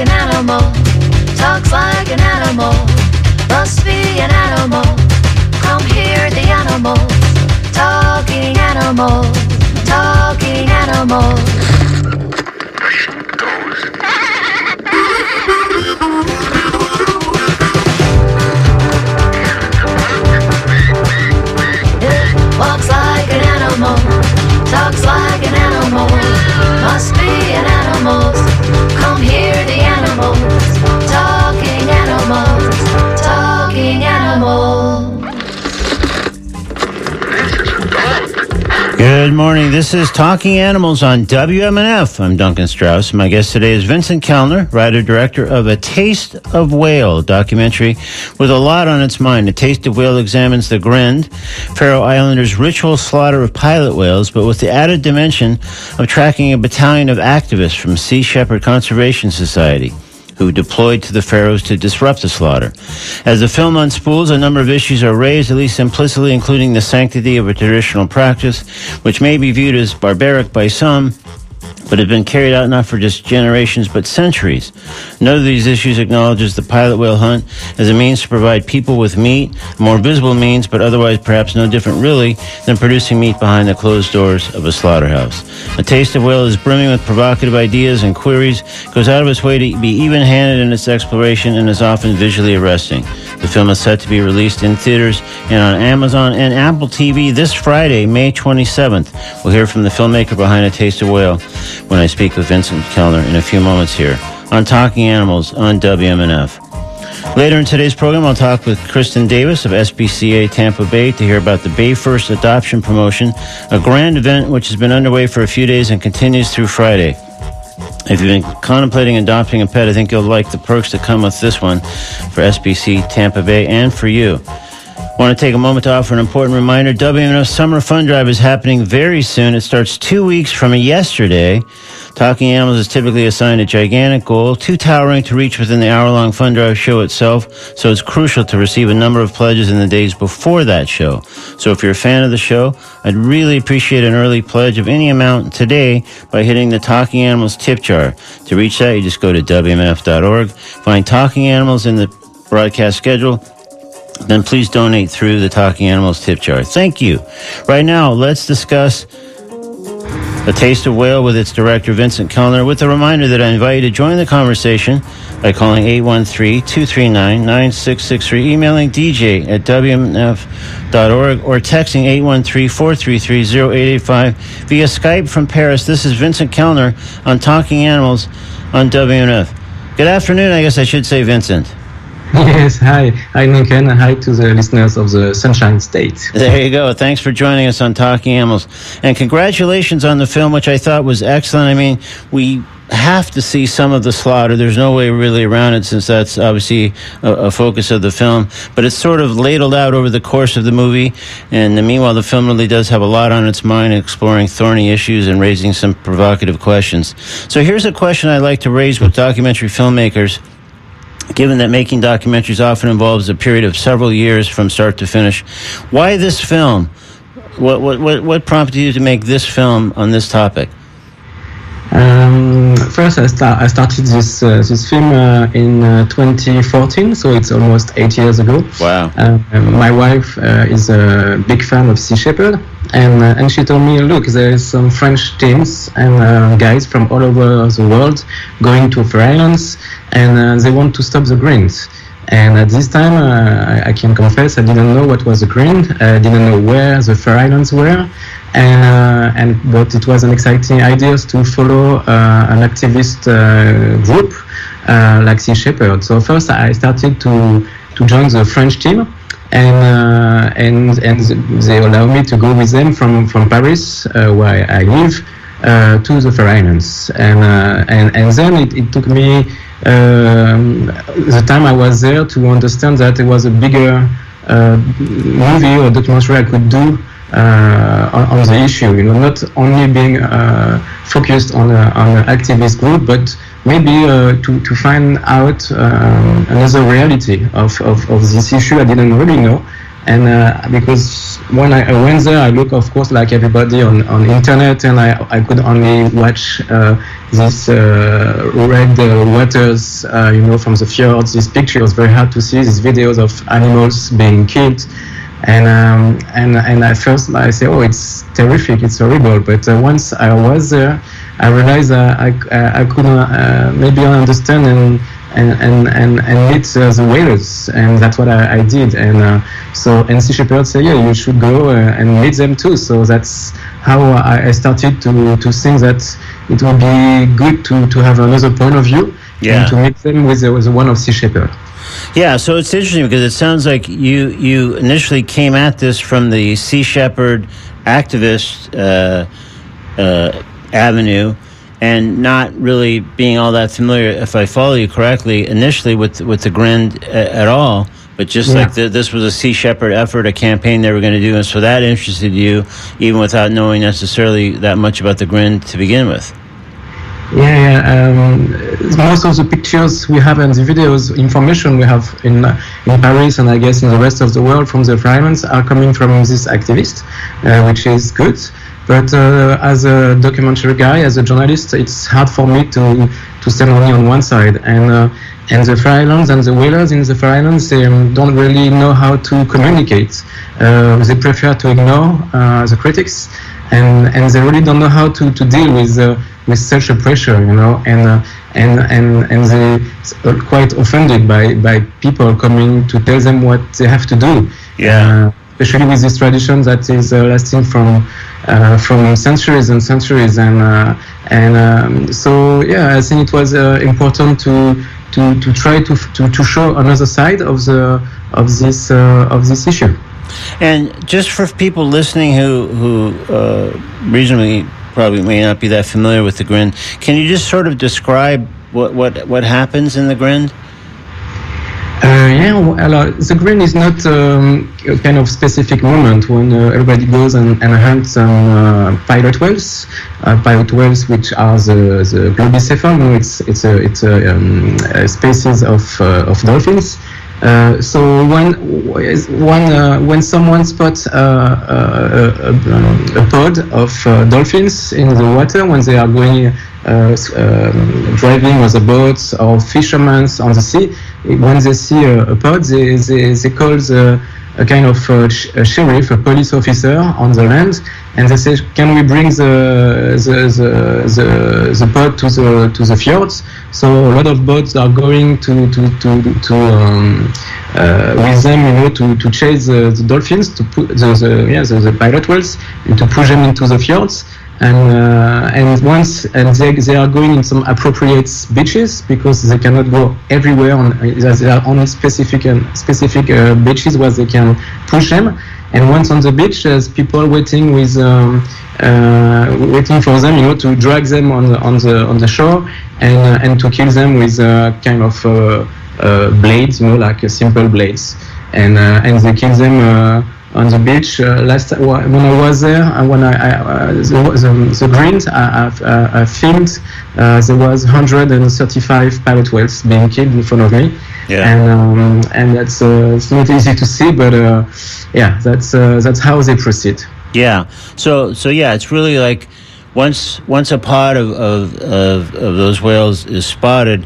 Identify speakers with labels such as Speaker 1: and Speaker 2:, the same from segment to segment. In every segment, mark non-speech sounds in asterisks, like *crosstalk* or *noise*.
Speaker 1: an animal, talks like an animal, must be an animal. Come hear the animals, talking animals, talking animals. It walks like an animal, talks like an animal, must be an animal. Come hear
Speaker 2: Good morning. This is Talking Animals on WMNF. I'm Duncan Strauss. My guest today is Vincent Kellner, writer director of A Taste of Whale documentary with a lot on its mind. A Taste of Whale examines the Grind, Faroe Islanders' ritual slaughter of pilot whales, but with the added dimension of tracking a battalion of activists from Sea Shepherd Conservation Society who deployed to the Faroes to disrupt the slaughter. As the film unspools, a number of issues are raised, at least implicitly, including the sanctity of a traditional practice, which may be viewed as barbaric by some, but have been carried out not for just generations but centuries. None of these issues acknowledges the pilot whale hunt as a means to provide people with meat, a more visible means, but otherwise perhaps no different really than producing meat behind the closed doors of a slaughterhouse. A Taste of Whale is brimming with provocative ideas and queries, goes out of its way to be even-handed in its exploration, and is often visually arresting. The film is set to be released in theaters and on Amazon and Apple TV this Friday, May 27th. We'll hear from the filmmaker behind A Taste of Whale when I speak with Vincent Kellner in a few moments here on Talking Animals on WMNF. Later in today's program, I'll talk with Kristen Davis of SPCA Tampa Bay to hear about the Bay First Adoption Promotion, a grand event which has been underway for a few days and continues through Friday. If you've been contemplating adopting a pet, I think you'll like the perks that come with this one for SPCA Tampa Bay and for you. Want to take a moment to offer an important reminder. WMNF Summer Fund Drive is happening very soon. It starts two weeks from yesterday. Talking Animals is typically assigned a gigantic goal, too towering to reach within the hour long fund drive show itself, so it's crucial to receive a number of pledges in the days before that show. So if you're a fan of the show, I'd really appreciate an early pledge of any amount today by hitting the Talking Animals tip jar. To reach that, you just go to WMNF.org, find Talking Animals in the broadcast schedule, then please donate through the Talking Animals tip jar. Thank you. Right now, let's discuss A Taste of Whale with its director, Vincent Kellner, with a reminder that I invite you to join the conversation by calling 813-239-9663, emailing dj at wmnf.org, or texting 813-433-0885 via Skype from Paris. This is Vincent Kellner on Talking Animals on WMNF. Good afternoon, I guess I should say, Vincent. *laughs*
Speaker 3: Yes, hi. Hi, Duncan. Hi to the listeners of the Sunshine State.
Speaker 2: There you go. Thanks for joining us on Talking Animals. And congratulations on the film, which I thought was excellent. I mean, we have to see some of the slaughter. There's no way really around it since that's obviously a, a focus of the film. But it's sort of ladled out over the course of the movie. And meanwhile, the film really does have a lot on its mind, exploring thorny issues and raising some provocative questions. So here's a question I'd like to raise with documentary filmmakers given that making documentaries often involves a period of several years from start to finish, why this film? What, what, what, prompted you to make this film on this topic?
Speaker 3: Um, first, I, start, I started this uh, this film uh, in uh, 2014, so it's almost eight years ago.
Speaker 2: Wow.
Speaker 3: Uh, my wife uh, is a big fan of Sea Shepherd, and uh, and she told me, look, there is some French teams and uh, guys from all over the world going to Islands, and uh, they want to stop the grinds. And at this time, uh, I, can confess, I didn't know what was the Grind. I didn't know where the Faroe Islands were. And, uh, and but it was an exciting idea to follow uh, an activist uh, group like Sea Shepherd. So first, I started to to join the French team, and uh, and and they allow me to go with them from from Paris, uh, where I live, uh, to the Islands. And uh, and and then it, it took me um, the time I was there to understand that there was a bigger uh, movie or documentary I could do uh, on, on the issue. You know, not only being uh, focused on a, on an activist group, but maybe uh, to to find out um, another reality of, of, of this issue I didn't really know. And uh, because when I, went there, I look, of course, like everybody on, on internet, and I, I could only watch uh, these uh, red uh, waters, uh, you know, from the fjords. These pictures very hard to see. These videos of animals being killed, and um, and and at first I say, oh, it's terrific, it's horrible. But uh, once I was there, I realized I I, I couldn't maybe understand and and and and, and meet uh, the whalers, and that's what I, I did. And uh, so and Sea Shepherd said, yeah, you should go uh, and meet them too. So that's how I, I started to to think that it would be good to to have another point of view
Speaker 2: Yeah.
Speaker 3: and to meet them with the, with the one of Sea Shepherd.
Speaker 2: Yeah, so it's interesting because it sounds like you you initially came at this from the Sea Shepherd activist uh, uh, avenue, and not really being all that familiar, if I follow you correctly, initially with with the Grind a- at all. But just
Speaker 3: Yeah.
Speaker 2: like the, this was a Sea Shepherd effort, a campaign they were going to do, and so that interested you, even without knowing necessarily that much about the Grind to begin with.
Speaker 3: Yeah, yeah. Um, most of the pictures we have and the videos, information we have in uh, in Paris and I guess in the rest of the world from the Faroe Islands are coming from this activist, uh, which is good. But uh, as a documentary guy, as a journalist, it's hard for me to to stand only on one side. And uh, and the Faroe Islands and the whalers in the Faroe Islands they don't really know how to communicate. Uh, they prefer to ignore uh, the critics, and and they really don't know how to, to deal with uh, with such a pressure, you know, and uh, and and and they are quite offended by by people coming to tell them what they have to do.
Speaker 2: Yeah.
Speaker 3: Especially with this tradition that is uh, lasting from uh, from centuries and centuries, and uh, and um, so yeah, I think it was important to to to try to, to to show another side of the of this uh, of this issue.
Speaker 2: And just for people listening who who uh, reasonably probably may not be that familiar with the Grind, can you just sort of describe what what what happens in the Grind?
Speaker 3: Uh, yeah, the Grind is not um, a kind of specific moment when uh, everybody goes and, and hunts some uh, pilot whales, pilot whales which are the, the it's it's a it's a, um, a species of of dolphins. Uh, so when when uh, when someone spots uh, uh, a, a, pod of uh, dolphins in the water when they are going um, driving with the boats or fishermen on the sea, when they see a, a pod, they, they, they call the, a kind of uh, sh- a sheriff, a police officer on the land, and they say, "Can we bring the the, the, the, the pod to the to the fjords?" So a lot of boats are going to to to, to um, uh, with them, you know, to, to chase the, the dolphins, to put the, the yeah the, the pilot whales, and to push them into the fjords and uh, and once and they, they are going in some appropriate beaches because they cannot go everywhere on there are only specific and specific uh, beaches where they can push them. And once on the beach there's people waiting with um, uh, waiting for them you know to drag them on the on the on the shore and uh, and to kill them with uh, kind of uh, uh, blades you know like uh, simple blades. And uh, and they kill them uh, on the beach uh, last when I was there and when I, I uh, the, the, the grinds I, uh, I filmed uh, there was 135 pilot whales being killed in front of me
Speaker 2: Yeah.
Speaker 3: and um, and that's uh, it's not easy to see but uh, yeah that's uh, that's how they proceed
Speaker 2: Yeah. So so yeah, it's really like once once a pod of of, of, of those whales is spotted,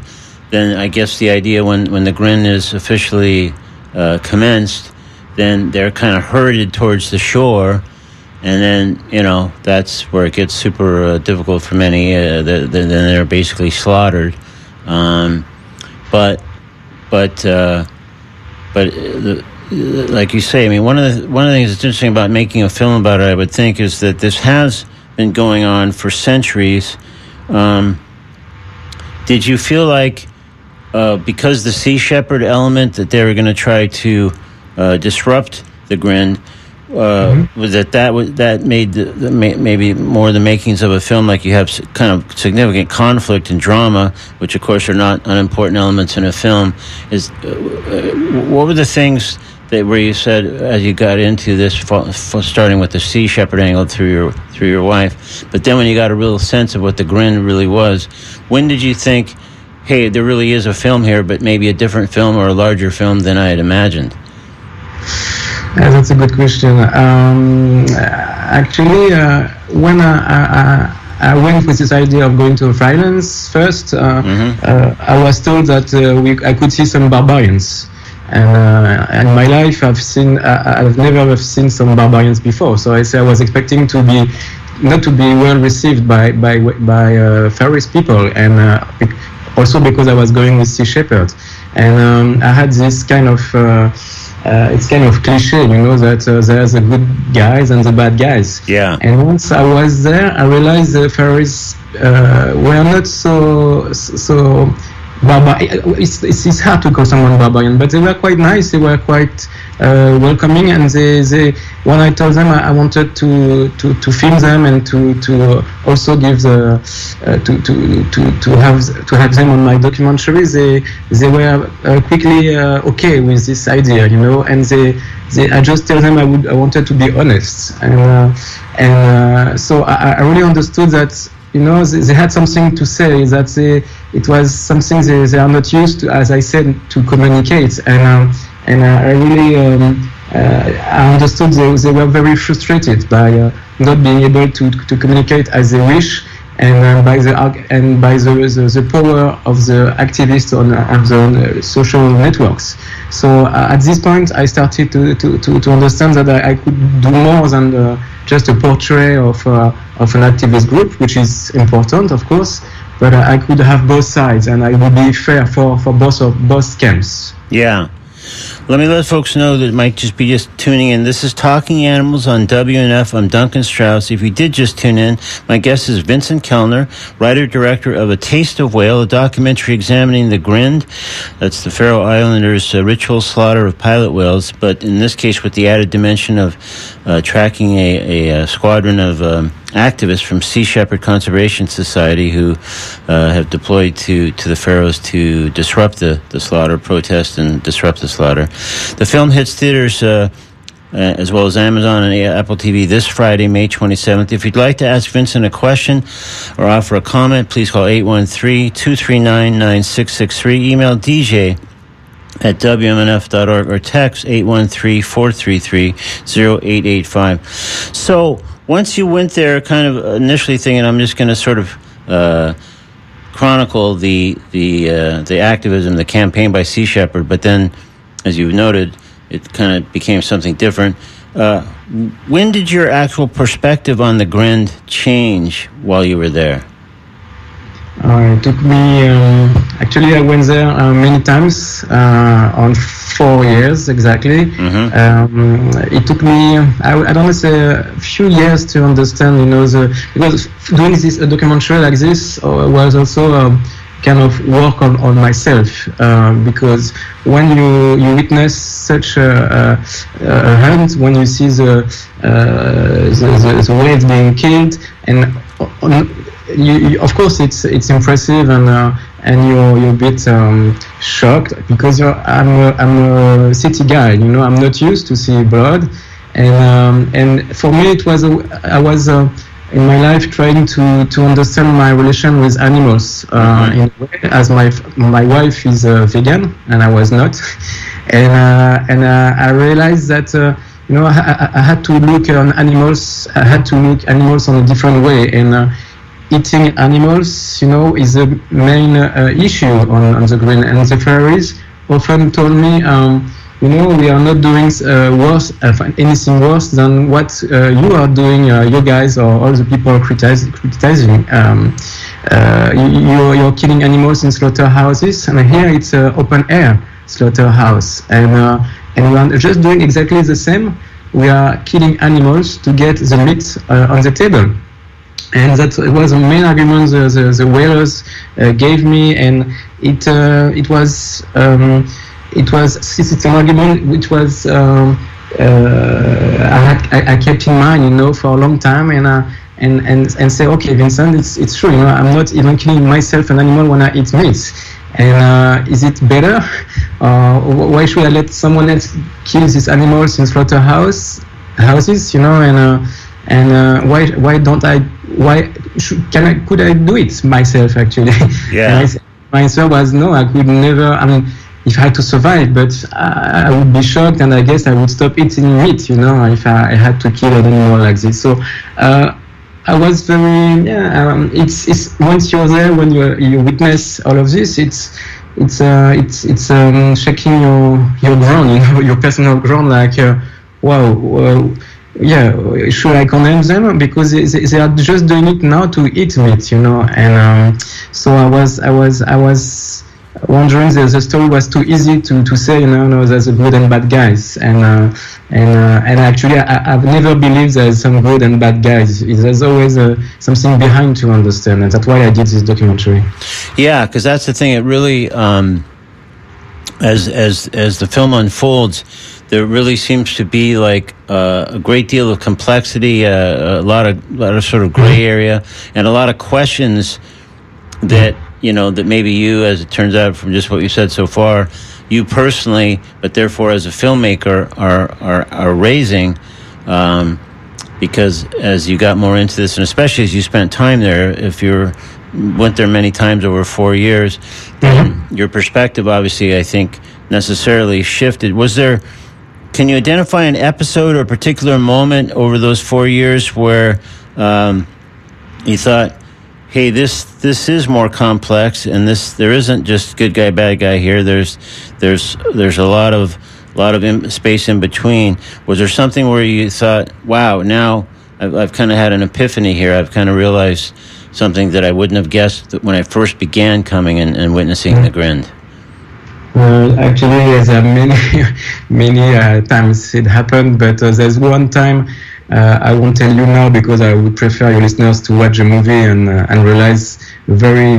Speaker 2: then I guess the idea when when the Grind is officially uh, commenced, then they're kind of herded towards the shore. And then you know that's where it gets super uh, difficult for many. Uh, the, the, then they're basically slaughtered. Um, but but uh, but uh, the, like you say, I mean, one of the one of the things that's interesting about making a film about it, I would think, is that this has been going on for centuries. Um, did you feel like uh, because the Sea Shepherd element that they were going to try to uh, disrupt the Grind? Uh, Was that that was that made the, the, may, maybe more the makings of a film like you have s- kind of significant conflict and drama, which of course are not unimportant elements in a film. Is uh, uh, what were the things that where you said as you got into this, starting with the Sea Shepherd angle through your through your wife, but then when you got a real sense of what the Grind really was, when did you think, hey, there really is a film here, but maybe a different film or a larger film than I had imagined?
Speaker 3: Yeah, that's a good question. Um, actually, uh, when I, I, I, went with this idea of going to France first, uh, mm-hmm. uh, I was told that uh, we, I could see some barbarians. And uh, in my life, I've seen, I've never seen some barbarians before. So I, I was expecting to be not to be well received by by by uh, Faroese people, and uh, also because I was going with Sea Shepherd, and um, I had this kind of uh, it's kind of cliche, you know, that uh, there's the good guys and the bad guys.
Speaker 2: Yeah.
Speaker 3: And once I was there, I realized the Faroese uh, were not so so barbar- it's, it's, hard to call someone barbarian, but they were quite nice. They were quite uh, welcoming, and they, they when I told them I, I, wanted to, to, to film them and to, to also give the uh, to, to, to, to have to have them on my documentary, they they were uh, quickly uh, okay with this idea, you know, and they. They, I just tell them I would I wanted to be honest and uh, and uh, so I, I really understood that you know, they, they, had something to say that they, it was something they, they are not used to, as I said, to communicate. And, um, and uh, I really um, uh, I understood they, they were very frustrated by uh, not being able to, to communicate as they wish and uh, by the and by the, the, the, power of the activists on, on the social networks. So uh, at this point, I started to, to, to, to understand that I, I, could do more than uh, just a portrait of uh, of an activist group, which is important, of course. But I could have both sides, and I would be fair for, for both of both camps.
Speaker 2: Yeah. Let me let folks know that might just be just tuning in. This is Talking Animals on WMNF. I'm Duncan Strauss. If you did just tune in, my guest is Vincent Kellner, writer director of A Taste of Whale, a documentary examining the Grind. That's the Faroe Islanders' uh, ritual slaughter of pilot whales, but in this case with the added dimension of uh, tracking a, a, a, squadron of um, activists from Sea Shepherd Conservation Society who uh, have deployed to, to the Faroes to disrupt the, the slaughter, protest and disrupt the slaughter. The film hits theaters. Uh, uh, as well as Amazon and Apple TV this Friday, May 27th. If you'd like to ask Vincent a question or offer a comment, please call 813 239 9663. Email DJ at WMNF.org or text 813 433 0885. So, once you went there, kind of initially thinking, I'm just going to sort of uh, chronicle the the uh, the activism, the campaign by Sea Shepherd, but then, as you've noted, it kind of became something different. Uh, when did your actual perspective on the Grind change while you were there?
Speaker 3: Uh, it took me, um, actually, I went there uh, many times uh, on four years exactly. Mm-hmm. Um, it took me, I, I, don't know, say a few years to understand, you know, the, because doing this a documentary like this uh, was also um, kind of work on, on myself uh, because when you, you witness such a, a, a hunt, when you see the, uh, the, the, the way it's being killed, and on, you, you, of course, it's it's impressive and uh, and you're you're a bit um, shocked because you're I'm a, I'm a city guy. You know, I'm not used to see blood, and um, and for me it was a, I was. Uh, in my life, trying to, to understand my relation with animals, uh, mm-hmm. way, as my my wife is a vegan and I was not, *laughs* and uh, and uh, I realized that uh, you know I, I, had to look on animals. I had to look animals on a different way, and uh, eating animals, you know, is the main uh, issue on, on the Grind. And the Faroese often told me, um, you know, we are not doing uh, worse, uh, anything worse than what uh, you are doing, uh, you guys or all the people criticizing. criticizing. Um, uh, you, you're killing animals in slaughterhouses, and here it's open air slaughterhouse, and and we are just doing exactly the same. We are killing animals to get the meat on the table and that was the main argument the, the, the whalers uh, gave me, and it uh, it was um, it was it's an argument which was um, uh, I, I, kept in mind, you know, for a long time, and uh, and and and say, okay, Vincent, it's it's true, you know, I'm not even killing myself an animal when I eat meat. And uh, is it better? *laughs* Uh, why should I let someone else kill these animals in slaughterhouse houses? You know, and and why why don't I why should, can I could I do it myself actually?
Speaker 2: Yeah. *laughs*
Speaker 3: my answer was no. I could never. I mean, if I had to survive, but I, I, would be shocked, and I guess I would stop eating meat, you know, if I, I had to kill an animal like this. So uh, I was very, yeah. Um, it's it's once you're there, when you you witness all of this, it's it's uh, it's it's um, shaking your your ground, *laughs* you know, your personal ground, like uh, wow. Well, yeah, should I condemn them because they, they, are just doing it now to eat meat, you know? And um, so I was, I was, I was wondering the, the story was too easy to, to say, you know, no, there's a good and bad guys, and uh, and uh, and actually I, have never believed there's some good and bad guys. There's always uh, something behind to understand, and that's why I did this documentary.
Speaker 2: Yeah, because that's the thing. It really, um, as as as the film unfolds there really seems to be like uh, a great deal of complexity, uh, a lot of a lot of sort of gray mm-hmm. area, and a lot of questions that you know that maybe you, as it turns out from just what you said so far, you personally, but therefore as a filmmaker, are are are raising. Um, because as you got more into this, and especially as you spent time there, if you went there many times over four years, mm-hmm. your perspective, obviously, I think, necessarily shifted. Was there can you identify an episode or a particular moment over those four years where um, you thought, "Hey, this this is more complex, and this there isn't just good guy, bad guy here. There's there's there's a lot of a lot of in, space in between." Was there something where you thought, "Wow, now I've, I've kind of had an epiphany here. I've kind of realized something that I wouldn't have guessed when I first began coming and, and witnessing mm-hmm. the Grind."
Speaker 3: Uh, actually, there's uh, many, *laughs* many uh, times it happened, but uh, there's one time uh, I won't tell you now because I would prefer your listeners to watch the movie and uh, and realize a very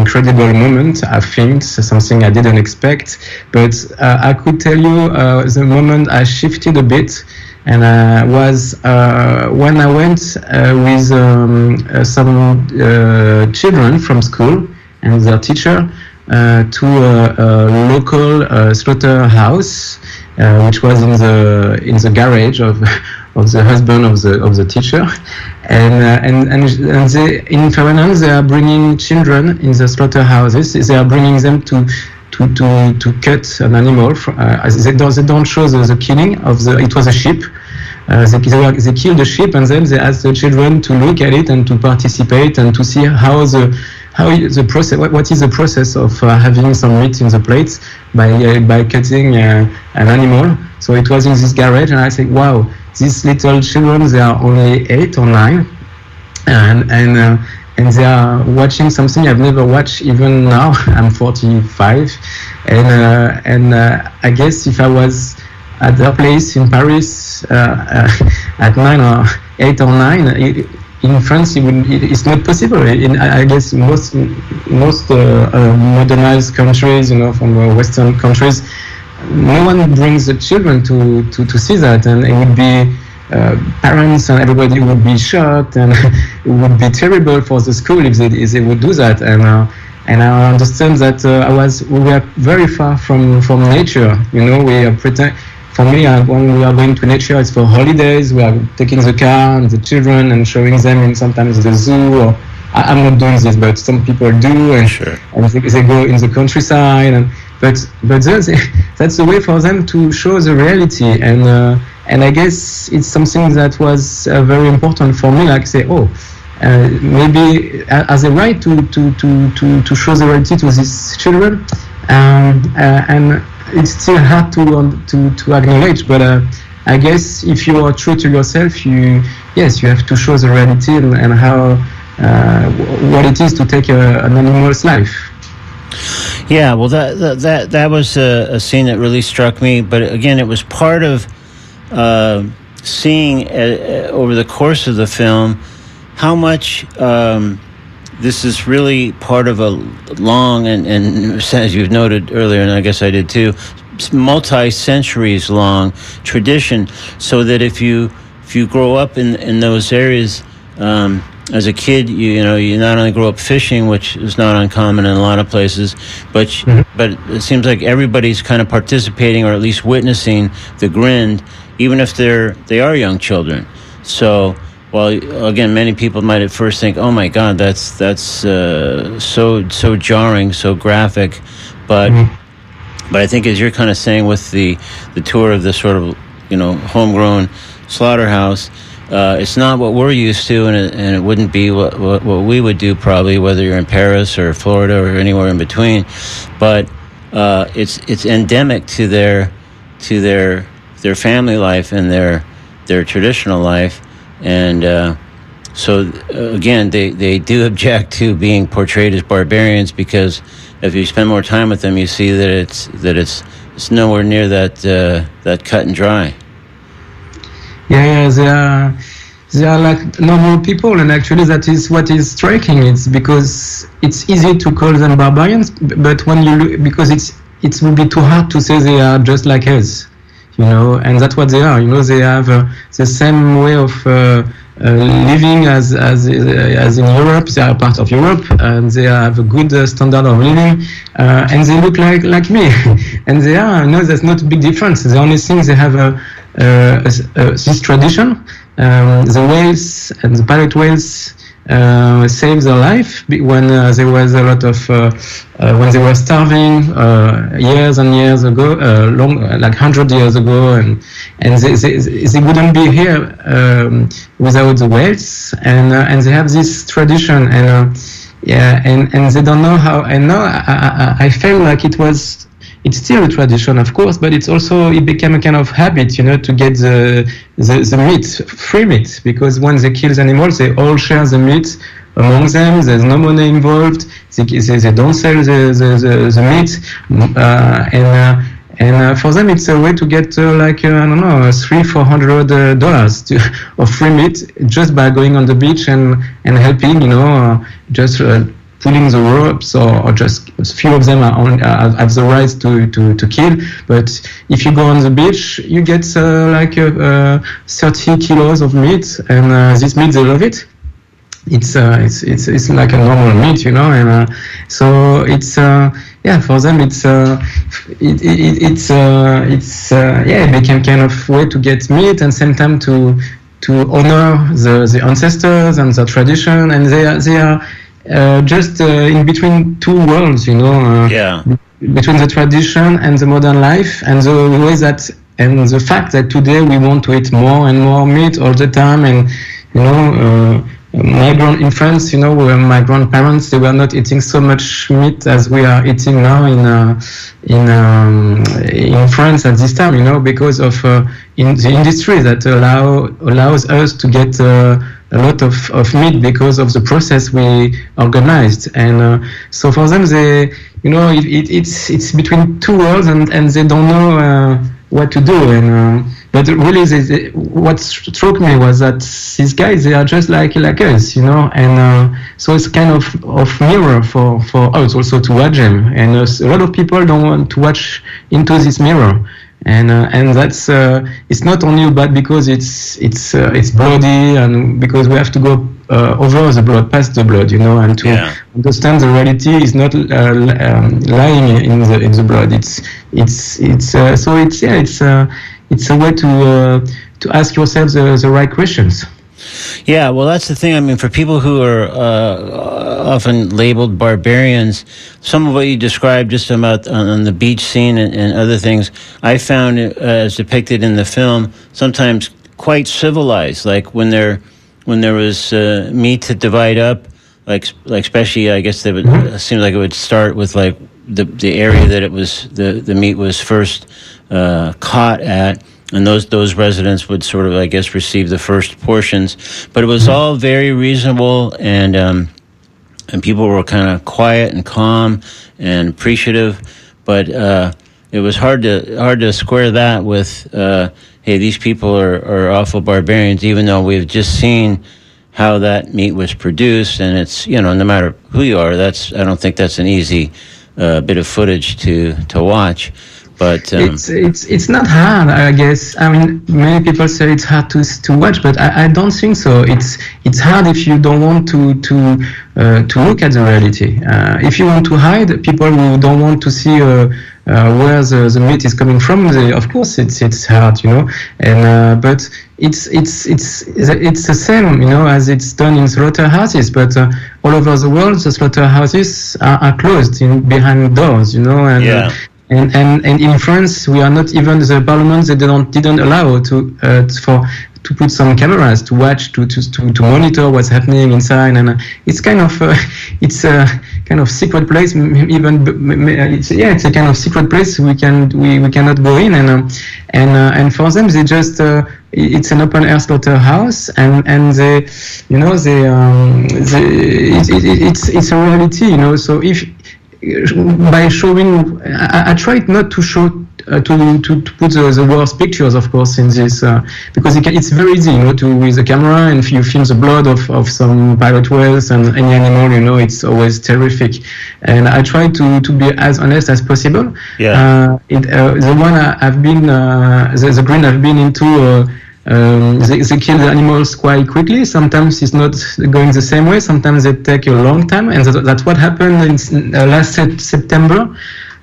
Speaker 3: incredible moment I filmed, something I didn't expect. But I could tell you the moment I shifted a bit and uh, was uh, when I went uh, with um, some children from school and their teacher uh, to a, a local uh, slaughterhouse, uh, which was in the in the garage of *laughs* of the husband of the of the teacher, and and and, and they, in Fahrenheit they are bringing children in the slaughterhouses. They are bringing them to to, to, to cut an animal. Uh, they, don't, they don't show the, the killing of the. It was a sheep. Uh, they, they, they kill the sheep and then they ask the children to look at it and to participate and to see how the how the process what, what is the process of uh, having some meat in the plates by uh, by cutting uh, an animal so it was in this garage and i said wow these little children they are only eight or nine and and uh, and they are watching something I've never watched even now. *laughs* I'm 45, and uh, and uh, I guess if I was at their place in Paris *laughs* at nine or eight or nine, in France, it would, it, it's not possible. In, I guess most most uh, uh, modernized countries, you know, from uh, Western countries, no one brings the children to, to, to see that, and it would be uh, parents and everybody would be shocked, and *laughs* it would be terrible for the school if they, if they would do that. And uh, and I understand that uh, I was we were very far from from nature. You know, we are pretend for me, uh, when we are going to nature, it's for holidays. We are taking the car and the children and showing them in sometimes the zoo. Or I, am not doing this, but some people do, and,
Speaker 2: sure.
Speaker 3: and they, they, go in the countryside. And but but *laughs* that's, that's a way for them to show the reality. And uh, and I guess it's something that was uh, very important for me. Like say, oh. Uh, maybe uh, as a right to, to, to, to, to show the reality to these children um, uh, and it's still hard to to to acknowledge. But uh, I guess if you are true to yourself, you yes, you have to show the reality and, and how uh, what it is to take a, an animal's life.
Speaker 2: Yeah, well, that that that was a, a, scene that really struck me. But again, it was part of uh, seeing uh, over the course of the film how much. Um, this is really part of a long and, and as you've noted earlier, and I guess I did too, multi centuries long tradition. So that if you if you grow up in in those areas. Um, as a kid, you, you know, you not only grow up fishing, which is not uncommon in a lot of places, but mm-hmm. but it seems like everybody's kind of participating or at least witnessing the grind, even if they're they are young children. So well, again, many people might at first think, "Oh my God, that's that's uh, so so jarring, so graphic," but mm-hmm. But I think, as you're kind of saying with the the tour of this sort of you know homegrown slaughterhouse, uh, it's not what we're used to, and it, and it wouldn't be what, what, what we would do probably, whether you're in Paris or Florida or anywhere in between. But uh, it's it's endemic to their to their their family life and their their traditional life, and uh, so uh, again, they, they do *laughs* object to being portrayed as barbarians because if you spend more time with them, you see that it's that it's it's nowhere near that uh, that cut and dry.
Speaker 3: Yeah, yeah, they are they are like normal people, and actually that is what is striking. It's because it's easy to call them barbarians, but when you look, because it's it will be too hard to say they are just like us, you know, and that's what they are. You know, they have uh, the same way of. Uh, uh, living as as uh, as in Europe, they are part of Europe, and they have a good uh, standard of living, uh, and they look like like me, *laughs* and they are. No, there's not a big difference. The only thing they have a, this tradition, um, the whales and the pilot whales uh, saved their life when uh, there was a lot of uh, uh when they were starving uh, years and years ago, uh, long like hundred years ago, and and they, they, they wouldn't be here um, without the whales, and and they have this tradition, and yeah, and and they don't know how. And now I, I, I felt like it was it's still a tradition, of course, but it's also it became a kind of habit, you know, to get the the, the meat, free meat, because when they kill the animals, they all share the meat among them. There's no money involved. They, they, they don't sell the the, the, the meat, uh, and. Uh, and uh, for them, it's a way to get uh, like uh, I don't know, three, four hundred uh, dollars *laughs* of free meat just by going on the beach and and helping, you know, just pulling the ropes or, or just a few of them are uh, have the right to, to, to kill. But if you go on the beach, you get uh, like uh, 30 kilos of meat, and uh, this meat, they love it. It's, uh, it's it's it's like a normal meat, you know, and uh, so it's yeah for them it's it, it, it's it's yeah it became kind of way to get meat and same time to to honor the, the ancestors and the tradition and they are they are uh, just uh, in between two worlds, you know.
Speaker 2: Uh, yeah.
Speaker 3: Between the tradition and the modern life, and the way that, and the fact that today we want to eat more and more meat all the time, and you know, my grand in France, you know, my grandparents they were not eating so much meat as we are eating now in uh, in um, in France at this time, you know, because of uh, in the industry that allow allows us to get uh, a lot of, of meat because of the process we organized. And uh, so for them, they, you know, it, it, it's it's between two worlds, and, and they don't know uh, what to do. And uh, but really, they, they, what struck me was that these guys they are just like like us, you know. And uh, so it's kind of of mirror for for us also to watch them. And uh, a lot of people don't want to watch into this mirror and uh, and that's uh, it's not only bad because it's it's uh, it's bloody and because we have to go uh, over the blood past the blood you know and to yeah. understand the reality is not uh, um, lying in the in the blood it's it's it's uh, so it's yeah it's it's a way to to ask yourself the, the right questions
Speaker 2: yeah, well, that's the thing. I mean, for people who are uh, often labeled barbarians, some of what you described just about on the beach scene and, and other things, I found uh, as depicted in the film sometimes quite civilized. Like when there when there was uh, meat to divide up, like like especially I guess they would mm-hmm. it seems like it would start with like the the area that it was the the meat was first uh, caught at and those those residents would sort of, I guess, receive the first portions. But it was all very reasonable, and um, and people were kind of quiet and calm and appreciative. But uh, it was hard to hard to square that with, uh, hey, these people are, are awful barbarians, even though we've just seen how that meat was produced, and it's you know no matter who you are, that's I don't think that's an easy uh, bit of footage to to watch. But um,
Speaker 3: it's it's it's not hard, I guess. I mean, many people say it's hard to to watch, but I, I don't think so. It's it's hard if you don't want to to uh, to look at the reality. Uh, if you want to hide, people who don't want to see. Uh, uh, where the, the meat is coming from, they, of course it's it's hard, you know. And uh, but it's it's it's it's the same, you know, as it's done in slaughterhouses. But uh, all over the world, the slaughterhouses are, are closed in behind doors, you know, and
Speaker 2: yeah
Speaker 3: And, and and in France, we are not even the parliament. They don't didn't allow to uh, for to put some cameras to watch to to to, to monitor what's happening inside. And uh, it's kind of uh, *laughs* it's a kind of secret place. Even it's, yeah, it's a kind of secret place. We can we, we cannot go in. And um, and uh, and for them, they just uh, it's an open air slaughterhouse, and and they you know they um, they it, it, it's it's a reality. You know, so if by showing, I, I tried not to show uh, to, to, to put the, the worst pictures, of course, in this uh, because it can, it's very easy, you know, to with the camera and if you film the blood of, of some pilot whales and any animal, you know, it's always terrific. And I try to, to be as honest as possible.
Speaker 2: Yeah.
Speaker 3: Uh, it, uh, the one I, have been, uh, the, the Grind I've been into. Uh, um, they, they, kill the animals quite quickly. Sometimes it's not going the same way. Sometimes they take a long time, and that, that's what happened in uh, last September.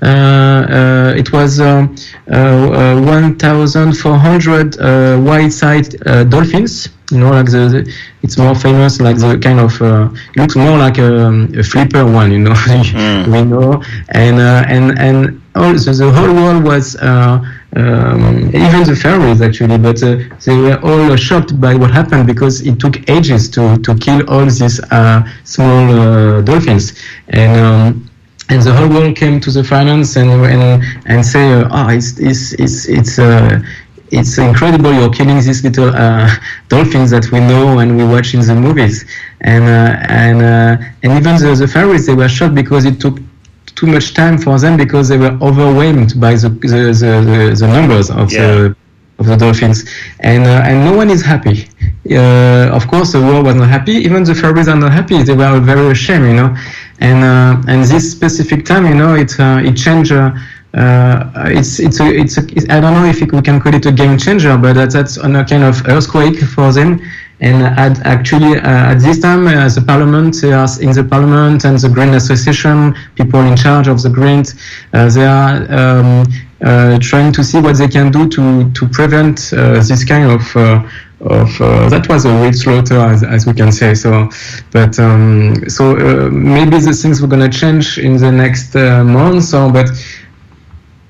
Speaker 3: Uh, uh, it was uh, 1,400 white-side dolphins. You know, like the, the, it's more famous, like the kind of it looks more like a, um, a flipper one. You know, *laughs* mm. we know, and and and all the whole world was. Um, even the Faroese actually, but uh, they were all shocked by what happened because it took ages to, to kill all these uh, small uh, dolphins. And um, and the whole world came to the finance and and, and say, uh, oh, it's it's it's it's. Uh, it's incredible you're killing these little uh, dolphins that we know and we watch in the movies and uh, and uh, and even the, the Faroese they were shocked because it took too much time for them because they were overwhelmed by the the, the, the numbers of yeah. the of the dolphins and uh, and no one is happy uh, of course the world was not happy even the Faroese are not happy they were very ashamed you know and uh, and this specific time, you know, it uh, it changed. Uh, it's it's a, it's a, I don't know if it, we can call it a game changer, but that's, that's a kind of earthquake for them. And at, actually, uh, at this time, uh, the parliament, uh, in the parliament and the Grind Association, people in charge of the Grind, they are um, trying to see what they can do to to prevent this kind of of uh, that was a real slaughter as, as we can say. So but um, so uh, maybe the things were going to change in the next uh, months so but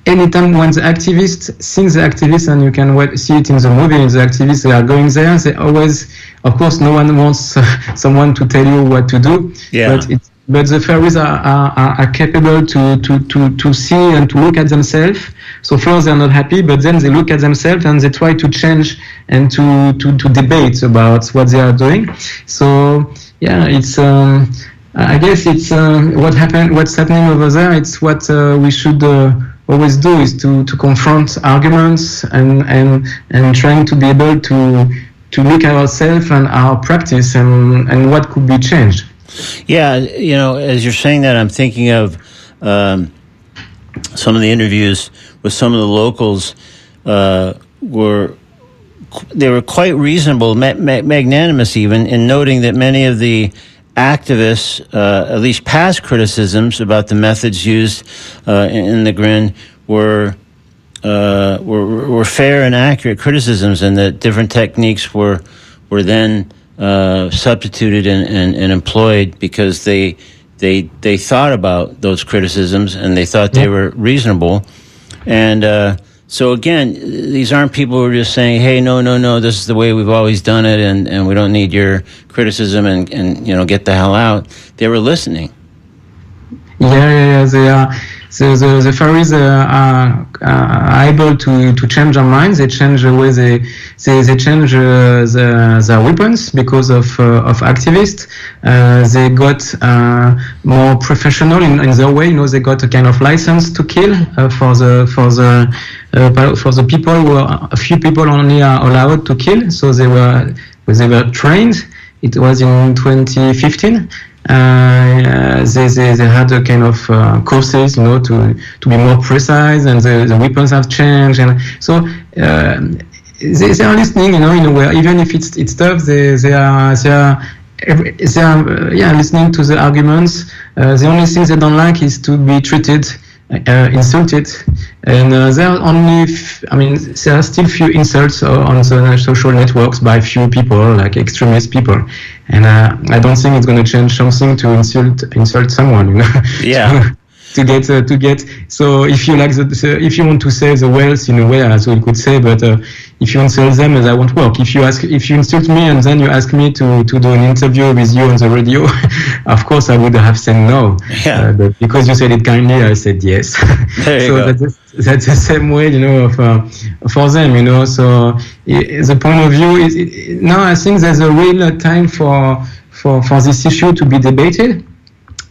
Speaker 3: anytime when the activists see the activists and you can see it in the movie the activists they are going there they always of course no one wants *laughs* someone to tell you what to do
Speaker 2: yeah.
Speaker 3: but it's but the Faroese are, are, are, capable to, to, to, to see and to look at themselves. So first they're not happy, but then they look at themselves and they try to change and to, to, to debate about what they are doing. So yeah, it's um, I guess it's uh, what happened. What's happening over there? It's what uh, we should uh, always do is to, to confront arguments and and and trying to be able to to look at ourselves and our practice and and what could be changed.
Speaker 2: Yeah, you know, as you're saying that, I'm thinking of um, some of the interviews with some of the locals uh, were they were quite reasonable, ma- ma- magnanimous even, in noting that many of the activists, uh, at least past criticisms about the methods used uh, in, the Grind, were, uh, were were fair and accurate criticisms, and that different techniques were were then uh, substituted and, and, and, employed because they they they thought about those criticisms and they thought they were reasonable. And uh, so again, these aren't people who are just saying, "Hey, no, no, no, this is the way we've always done it, and, and we don't need your criticism, and, and you know, get the hell out." They were listening.
Speaker 3: Yeah, yeah, yeah. They are the, the, the Faroese uh, are, are, able to, to change their minds. They change the way they they, they change uh, the, their weapons because of uh, of activists. Uh, they got uh, more professional in, in their way. You know, they got a kind of license to kill uh, for the for the for the people a few people only are allowed to kill. So they were they were trained. It was in 2015 uh, they, they, they had a kind of uh, courses, you know, to, to be more precise, and the, the weapons have changed, and so uh, they, they are listening, you know, in a way, even if it's it's tough, they they are they are they are uh, yeah listening to the arguments. Uh, the only thing they don't like is to be treated uh, insulted, and uh, there are only, f- I mean, there are still few insults on the social networks by few people, like extremist people, and uh, I don't think it's going to change something to insult insult someone. You know?
Speaker 2: Yeah. *laughs*
Speaker 3: to get uh, to get. So if you like the, if you want to sell the whales in a way, as we could say, but uh, if you don't sell them, that won't work. If you ask, if you insult me and then you ask me to to do an interview with you on the radio, *laughs* of course I would have said no.
Speaker 2: Yeah.
Speaker 3: Uh, but because you said it kindly, I said yes. *laughs*
Speaker 2: There you
Speaker 3: so
Speaker 2: go.
Speaker 3: that's that's the same way, you know, of, uh, for them, you know. So the point of view is now I think there's a real time for for for this issue to be debated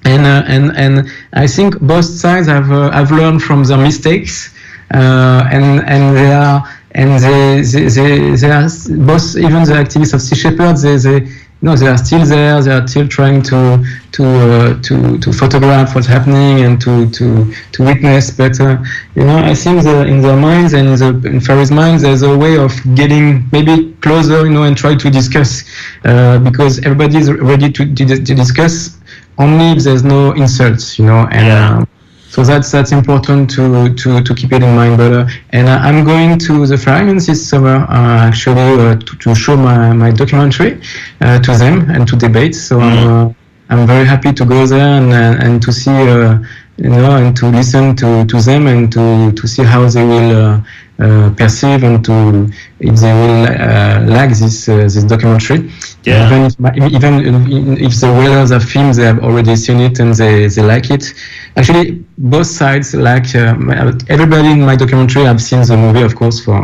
Speaker 3: and uh, and and I think both sides have uh, have learned from their mistakes, uh, and and they are and they they, they, they are both even the activists of Sea Shepherd they they no they are still there they are still trying to to uh, to to photograph what's happening and to to to witness. But uh, you know I think the, in their minds and in the in Faroese minds there's a way of getting maybe closer you know and try to discuss uh, because everybody is ready to, to, to discuss only if there's no insults, you know, and
Speaker 2: Yeah.
Speaker 3: um, so that's that's important to to, to keep it in mind. But uh, and I, I'm going to the Faroe Islands this summer uh, actually uh, to, to show my, my documentary uh, to them and to debate. So I'm uh, I'm very happy to go there and uh, and to see uh, you know and to listen to, to them and to to see how they will. Uh, perceive and to if they will uh, like this uh, this documentary.
Speaker 2: Yeah.
Speaker 3: Even if, my- even if the whalers have filmed, they have already seen it and they, they like it. Actually, both sides like uh, everybody in my documentary have seen the movie, of course, for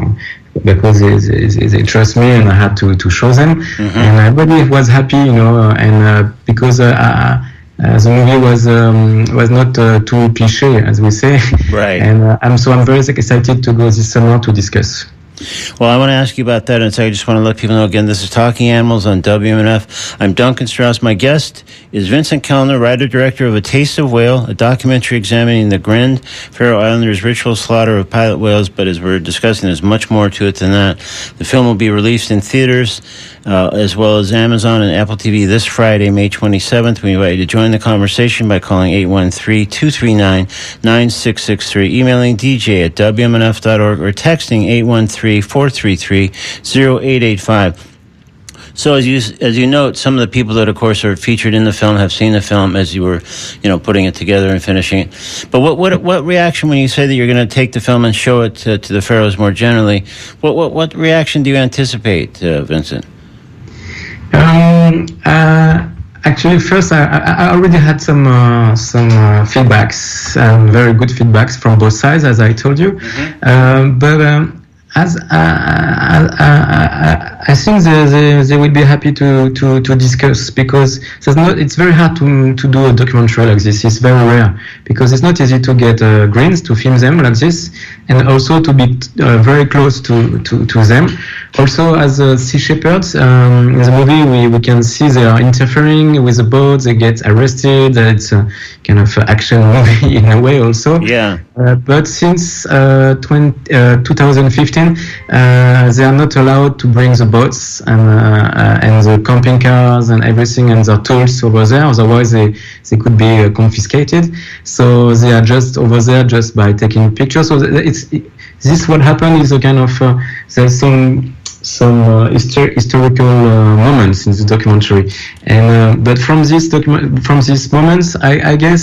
Speaker 3: because they, they, they, trust me and I had to, to show them. And everybody was happy, you know, and uh, because uh, uh, uh, the movie was um, was not uh, too cliche, as we say.
Speaker 2: Right. *laughs*
Speaker 3: And uh, I'm so I'm very excited to go this summer to discuss.
Speaker 2: Well, I want to ask you about that, and so I just want to let people know again. This is Talking Animals on WMNF. I'm Duncan Strauss. My guest is Vincent Kelner, writer director of A Taste of Whale, a documentary examining the Grand Faroe Islanders' ritual slaughter of pilot whales. But as we're discussing, there's much more to it than that. The film will be released in theaters uh, as well as Amazon and Apple TV this Friday, May 27th. We invite you to join the conversation by calling 813 239 9663, emailing DJ at WMNF.org, or texting 813 433 0885. So as you as you note, some of the people that, of course, are featured in the film have seen the film as you were, you know, putting it together and finishing it. But what what what reaction when you say that you're going to take the film and show it to, to the Faroese more generally? What what what reaction do you anticipate, uh, Vincent?
Speaker 3: Um, uh, actually, first, I, I already had some uh, some uh, feedbacks, um, very good feedbacks from both sides, as I told you. Um, but um, as uh, I, I, I, think they, they, they will be happy to, to, to discuss because there's not, it's very hard to, to do a documentary like this. It's very rare because it's not easy to get uh, grinds to film them like this and also to be uh, very close to, to, to them. Also, as uh, sea shepherds, um, in the movie, we, we can see they are interfering with the boat, they get arrested. It's a kind of action *laughs* movie in a way, also.
Speaker 2: Yeah.
Speaker 3: Uh, but since uh, 20, uh, 2015, uh, they are not allowed to bring the boats and, uh, uh, and the camping cars and everything and their tools over there. Otherwise, they, they could be uh, confiscated. So they are just over there just by taking pictures. So it's this what happened is a kind of there's some some uh, histor- historical uh, moments in the documentary, and uh, but from this document from these moments, I, I guess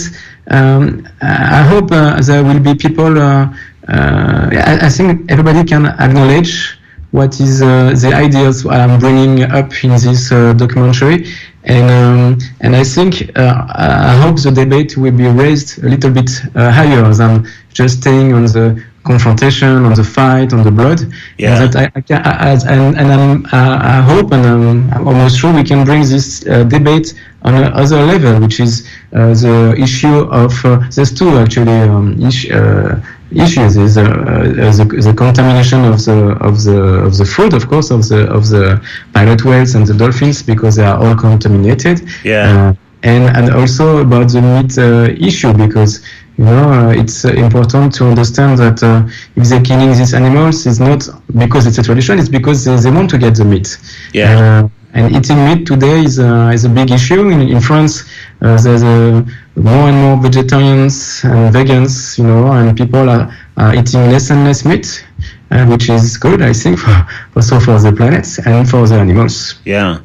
Speaker 3: um, I hope there will be people. I, I think everybody can acknowledge what is uh, the ideas I'm bringing up in this uh, documentary, and um, and I think uh, I hope the debate will be raised a little bit higher than just staying on the confrontation, on the fight, on the blood.
Speaker 2: Yeah.
Speaker 3: And that I, I can, I, I- and and uh, I hope and I'm, I'm almost sure we can bring this uh, debate on another level, which is uh, the issue of uh, there's two actually um, uh, issues is uh, uh, the, the contamination of the of the of the food, of course, of the of the pilot whales and the dolphins because they are all contaminated.
Speaker 2: Yeah.
Speaker 3: And and also about the meat uh, issue because you know uh, it's uh, important to understand that uh, if they're killing these animals, it's not because it's a tradition; it's because they, they want to get the meat.
Speaker 2: Yeah.
Speaker 3: Uh, and eating meat today is a, is a big issue in, in France. Uh, there's a, more and more vegetarians and vegans, you know, and people are, are eating less and less meat, uh, which is good, I think, *laughs* for, also for the planet and for the animals.
Speaker 2: Yeah.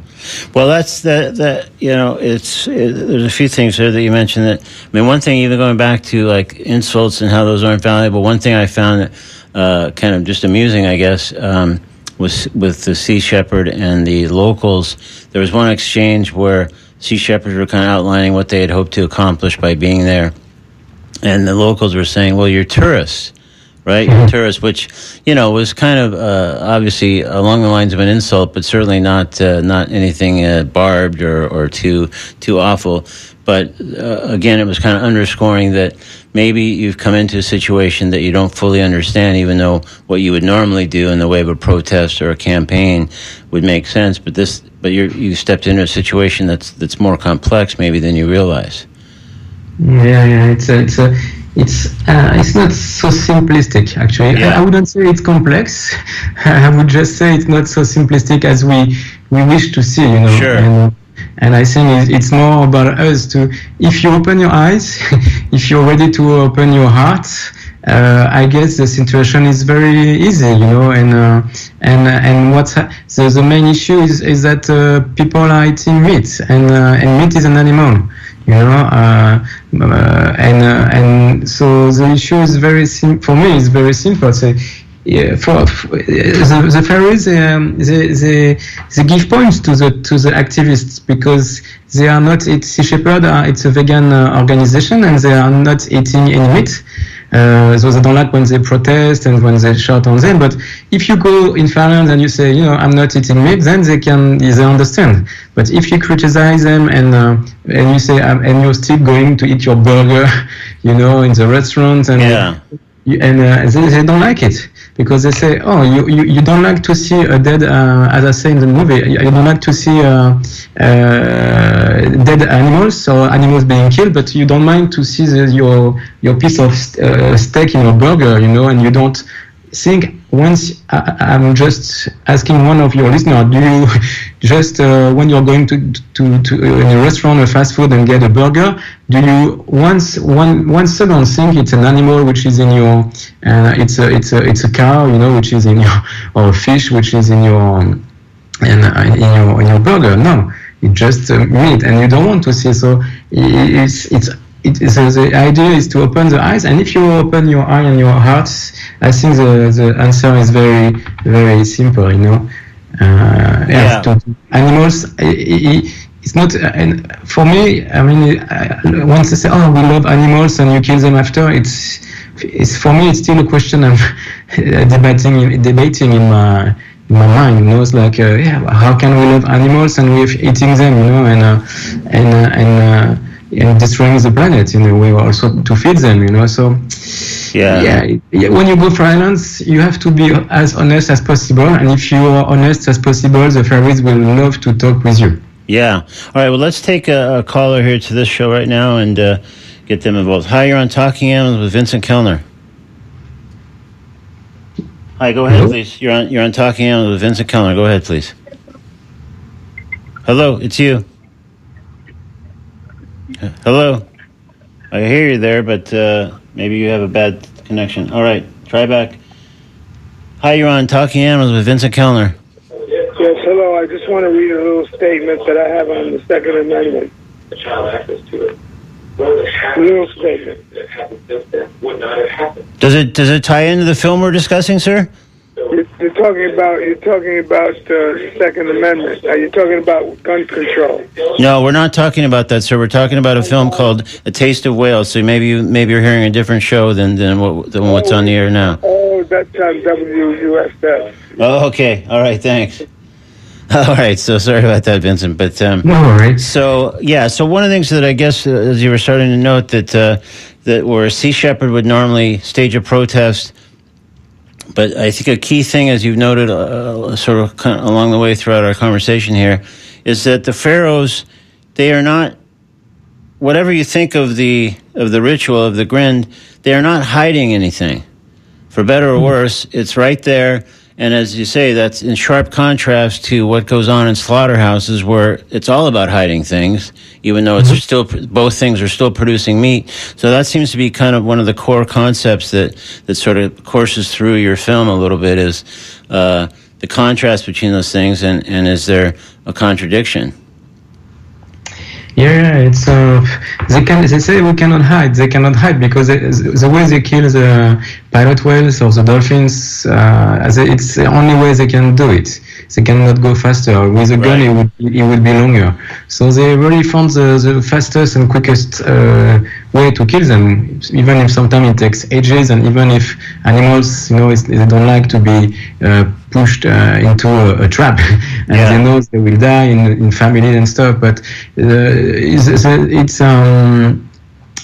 Speaker 2: Well, that's that. That you know, it's it, there's a few things there that you mentioned. That I mean, one thing, even going back to like insults and how those aren't valuable. One thing I found uh, kind of just amusing, I guess, um, was with the Sea Shepherd and the locals. There was one exchange where Sea Shepherds were kind of outlining what they had hoped to accomplish by being there, and the locals were saying, "Well, you're tourists." Right? You're tourists, which you know was kind of uh, obviously along the lines of an insult, but certainly not uh, not anything uh, barbed or, or too too awful. But uh, again, it was kind of underscoring that maybe you've come into a situation that you don't fully understand, even though what you would normally do in the way of a protest or a campaign would make sense. But this, but you you stepped into a situation that's that's more complex maybe than you realize.
Speaker 3: Yeah, yeah, it's a, it's a, it's uh, it's not so simplistic actually.
Speaker 2: Yeah.
Speaker 3: I, I wouldn't say it's complex. *laughs* I would just say it's not so simplistic as we we wish to see. You know.
Speaker 2: Sure.
Speaker 3: And, and I think it's- more about us to. If you open your eyes, *laughs* if you're ready to open your heart, uh, I guess the situation is very easy, you know. And uh, and and what's ha- so the main issue is is that uh, people are eating meat, and uh, and meat is an animal you know uh, uh, and uh, and so the issue is very sim- for me it's very simple so yeah, for, for the, the Faroese, um, they, they, they give points to the to the activists because they are not it's Shepherd. Uh, it's a vegan uh, organization and they are not eating any meat. Uh, so they don't like when they protest and when they shout on them. But if you go in Finland and you say, you know, I'm not eating meat, then they can they understand. But if you criticize them and uh, and you say um, and you're still going to eat your burger, *laughs* you know, in the restaurant and
Speaker 2: Yeah.
Speaker 3: you- and uh, they, they don't like it because they say, oh, you, you, you don't like to see a dead, uh, as I say in the movie, you, don't like to see uh, uh, dead animals or animals being killed, but you don't mind to see the, your your piece of uh, steak in your burger, you know, and you don't think once I, I'm just asking one of your listeners, do you *laughs* just uh, when you're going to to, to uh, in a restaurant or fast food and get a burger, do you once one one second think it's an animal which is in your uh, it's a it's a it's a cow you know which is in your *laughs* or a fish which is in your um, and uh, in your in your burger? No, it's just uh, meat, and you don't want to see. So it's it's. It, so the idea is to open the eyes, and if you open your eye and your heart, I think the, the answer is very very simple. You know, uh,
Speaker 2: Yeah.
Speaker 3: to animals. It's not, uh, and for me, I mean, uh, once they say, "Oh, we love animals," and you kill them after, it's, it's for me, it's still a question I'm *laughs* debating, debating in my in my mind. You know, it's like, uh, yeah, how can we love animals and we're eating them? You know, and uh, and uh, and and destroying the planet in a way also to feed them. You know, so
Speaker 2: Yeah.
Speaker 3: yeah, yeah, when you go Faroe Islands, you have to be as honest as possible, and if you are honest as possible, the Faroese will love to talk with you.
Speaker 2: Yeah. All right. Well, let's take a, a caller here to this show right now and uh, get them involved. Hi, you're on Talking Animals with Vincent Kelner. Hi, go ahead,
Speaker 3: Hello?
Speaker 2: please. You're on. You're on Talking Animals with Vincent Kelner. Go ahead, please. Hello, it's you. *laughs* Hello. I hear you there, but uh, maybe you have a bad connection. All right, try back. Hi, you're on Talking Animals with Vincent Kelner.
Speaker 4: Yes, hello. I just want to read a little statement that I have on the Second Amendment.
Speaker 5: the child access to it.
Speaker 4: A little statement.
Speaker 5: That happened since then would not have happened.
Speaker 2: Does it does it tie into the film we're discussing, sir?
Speaker 4: You're, you're talking about you're talking about uh, Second Amendment. Are you talking about gun control?
Speaker 2: No, we're not talking about that, sir. We're talking about a film called A Taste of Whale. So maybe you maybe you're hearing a different show than than, what, than what's on the air now.
Speaker 4: Oh, that's on WUSF.
Speaker 2: Oh, okay. All right. Thanks. *laughs* All right. So sorry about that, Vincent. But um,
Speaker 3: No worries.
Speaker 2: so yeah. So one of the things that I guess, uh, as you were starting to note, that uh, that where a Sea Shepherd would normally stage a protest, but I think a key thing, as you've noted, uh, sort of along the way throughout our conversation here, is that the Faroese, they are not. Whatever you think of the of the ritual of the grind, they are not hiding anything. For better or worse, it's right there. And as you say, that's in sharp contrast to what goes on in slaughterhouses, where it's all about hiding things, even though it's still both things are still producing meat. So that seems to be kind of one of the core concepts that that sort of courses through your film a little bit is uh, the contrast between those things, and, and is there a contradiction?
Speaker 3: Yeah, it's uh, they can they say we cannot hide. They cannot hide because they, the way they kill the pilot whales or the dolphins, uh, they, it's the only way they can do it. They cannot go faster. With a gun,
Speaker 2: Right.
Speaker 3: it would it would be longer. So they really found the, the fastest and quickest uh, way to kill them. Even if sometimes it takes ages, and even if animals, you know, it's, they don't like to be uh, pushed uh, into a, a trap, *laughs* and
Speaker 2: Yeah.
Speaker 3: they know they will die in in family and stuff. But uh, it's it's, um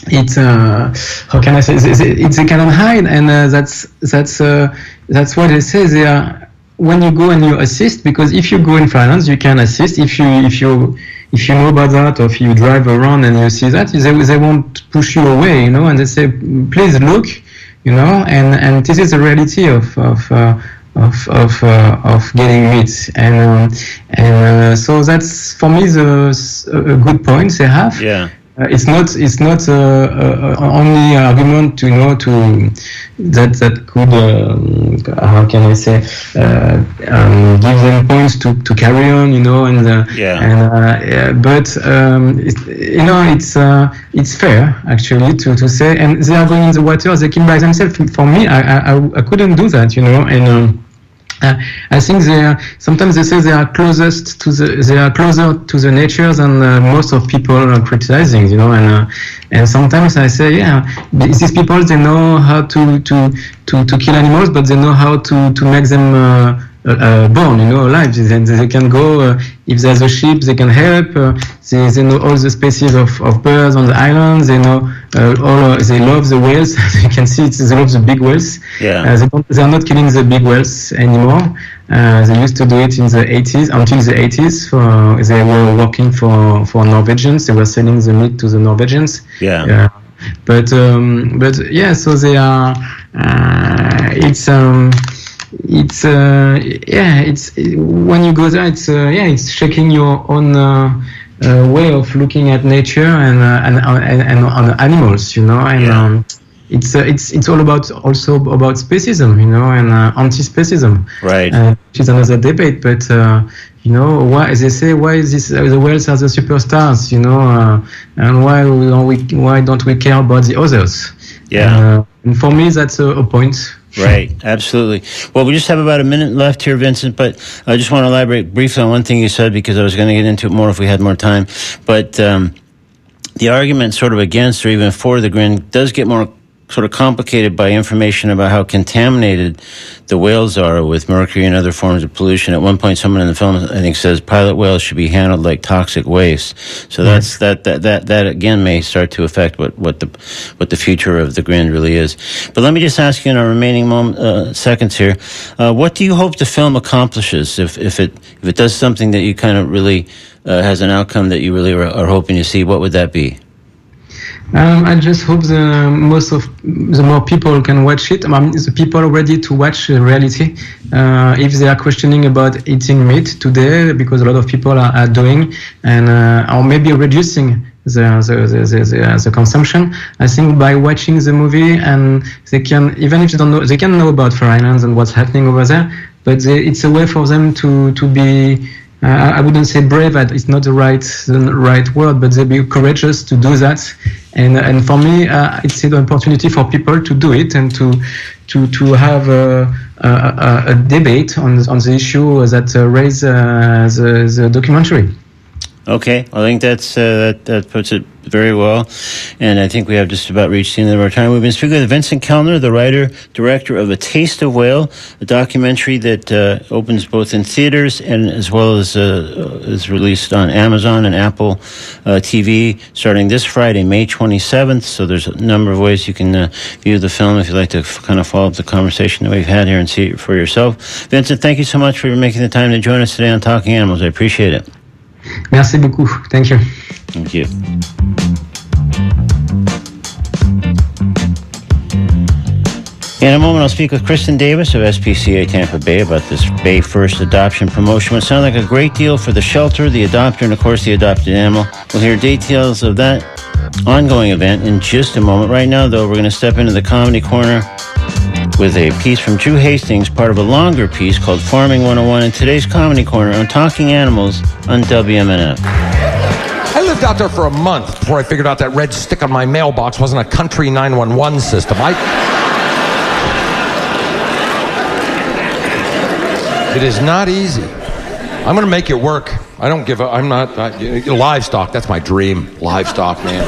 Speaker 3: it's uh, how can I say it's, a kind of hide and uh, that's that's uh, that's what they say they are when you go and you assist because if you go in finance you can assist if you if you if you know about that or if you drive around and you see that they, they won't push you away you know and they say please look you know and and this is the reality of of uh, of of, uh, of getting meat and um, and uh, so that's for me the a good point they have
Speaker 2: Yeah.
Speaker 3: uh, it's not it's not uh, uh, uh, only argument to you know to that that could um, how can I say uh, um, give them points to, to carry on you know and uh,
Speaker 2: Yeah.
Speaker 3: and uh, yeah, but um, it, you know it's uh, it's fair actually to, to say and they are going in the water they kill by themselves for me I, I, I- I couldn't do that you know and um, uh, I think they are, sometimes they say they are closest to the they are closer to the nature than uh, most of people are criticizing, you know. And uh, and sometimes I say, yeah, these people they know how to to to, to kill animals, but they know how to to make them. Uh, uh, born, you know, alive. They, they can go uh, if there's a ship, they can help. Uh, they, they know all the species of, of birds on the island. They know uh, all. Uh, they love the whales. *laughs* you can see it, they love the big whales.
Speaker 2: Yeah.
Speaker 3: They, don't, they are not killing the big whales anymore. Uh, they used to do it in the 80s until the 80s. For, they were working for, for Norwegians. They were selling the meat to the Norwegians.
Speaker 2: Yeah.
Speaker 3: Yeah. But um, but yeah, so they are. Uh, it's um, it's uh, yeah, it's when you go there, it's uh, yeah, it's shaking your own. Uh, uh, way of looking at nature and uh, and, and and on animals, you know, and
Speaker 2: Yeah.
Speaker 3: um, it's uh, it's it's all about also about speciesism, you know, and uh, anti-speciesism
Speaker 2: Right.
Speaker 3: uh, which is another debate. But uh, you know, why they say why is this uh, the whales are the superstars? You know, uh, and why we don't we why don't we care about the others?
Speaker 2: Yeah.
Speaker 3: Uh, and for me, that's a, a point.
Speaker 2: Right, absolutely. Well, we just have about a minute left here, Vincent, but I just want to elaborate briefly on one thing you said because I was going to get into it more if we had more time. But um, the argument sort of against or even for the grind does get more sort of complicated by information about how contaminated the whales are with mercury and other forms of pollution. At one point, someone in the film, I think, says pilot whales should be handled like toxic waste. So that's that, that that that again may start to affect what, what the what the future of the grind really is. But let me just ask you in our remaining moment, uh, seconds here, uh, what do you hope the film accomplishes if if it if it does something that you kind of really uh, has an outcome that you really are, are hoping to see? What would that be?
Speaker 3: Um, I just hope the most of the more people can watch it. Um, the people ready to watch reality. Uh, if they are questioning about eating meat today, because a lot of people are, are doing, and uh, or maybe reducing the the, the, the, the consumption. I think by watching the movie and they can even if they don't know they can know about Faroe Islands and what's happening over there, but they, it's a way for them to to be uh, I wouldn't say brave, it's not the right the right word, but they be courageous to do that. And and for me, uh, it's an opportunity for people to do it and to to to have a, a, a, debate on on the issue that uh, raise uh, the the documentary.
Speaker 2: Okay, I think that's uh, that, that puts it very well, and I think we have just about reached the end of our time. We've been speaking with Vincent Kelner, the writer director of A Taste of Whale, a documentary that uh, opens both in theaters and as well as uh, is released on Amazon and Apple uh, TV starting this Friday, May twenty seventh. So there's a number of ways you can uh, view the film if you'd like to f- kind of follow up the conversation that we've had here and see it for yourself. Vincent, thank you so much for making the time to join us today on Talking Animals. I appreciate it.
Speaker 3: Merci beaucoup. Thank you.
Speaker 2: Thank you. In a moment, I'll speak with Kristen Davis of SPCA Tampa Bay about this Bay First adoption promotion. It sounds like a great deal for the shelter, the adopter, and of course the adopted animal. We'll hear details of that ongoing event in just a moment. Right now, though, we're going to step into the comedy corner with a piece from Drew Hastings, part of a longer piece called Farming 101 in today's Comedy Corner on Talking Animals on WMNF.
Speaker 6: I lived out there for a month before I figured out that red stick on my mailbox wasn't a country 911 system. I. It is not easy. I'm going to make it work. I don't give up. I'm not. I, livestock, that's my dream. Livestock, man.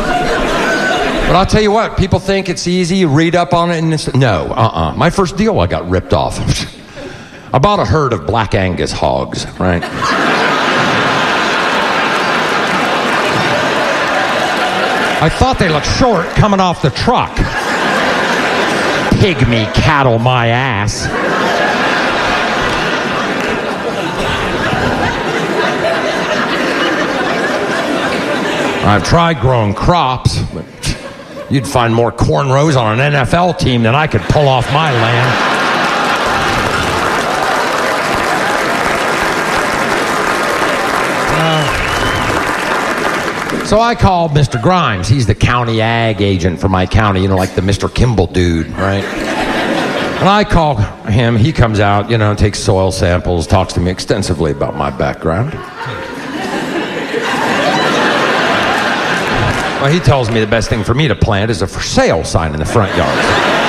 Speaker 6: But I'll tell you what, people think it's easy, you read up on it, and it's. No, uh uh My first deal, I got ripped off. *laughs* I bought a herd of black Angus hogs, right? I thought they looked short coming off the truck. Pygmy cattle, my ass. I've tried growing crops, but you'd find more cornrows on an NFL team than I could pull off my land. Uh, so I called Mr. Grimes. He's the county ag agent for my county, you know, like the Mr. Kimball dude, right? And I call him. He comes out, you know, takes soil samples, talks to me extensively about my background. Well, he tells me the best thing for me to plant is a for sale sign in the front yard.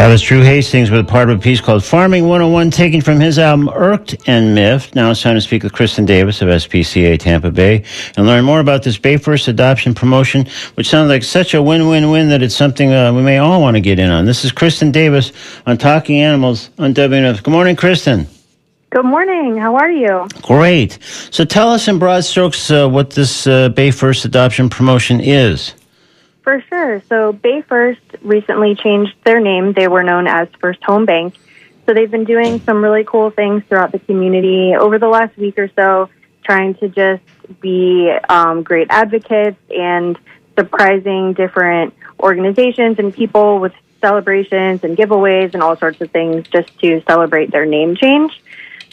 Speaker 2: That was Drew Hastings with a part of a piece called Farming 101, taken from his album Irked and Miffed. Now it's time to speak with Kristen Davis of SPCA Tampa Bay and learn more about this Bay First adoption promotion, which sounds like such a win win win that it's something uh, we may all want to get in on. This is Kristen Davis on Talking Animals on WMNF. Good morning, Kristen.
Speaker 7: Good morning. How are you?
Speaker 2: Great. So tell us in broad strokes uh, what this uh, Bay First adoption promotion is.
Speaker 7: For sure. So Bay First recently changed their name. They were known as First Home Bank. So they've been doing some really cool things throughout the community over the last week or so, trying to just be um, great advocates and surprising different organizations and people with celebrations and giveaways and all sorts of things just to celebrate their name change.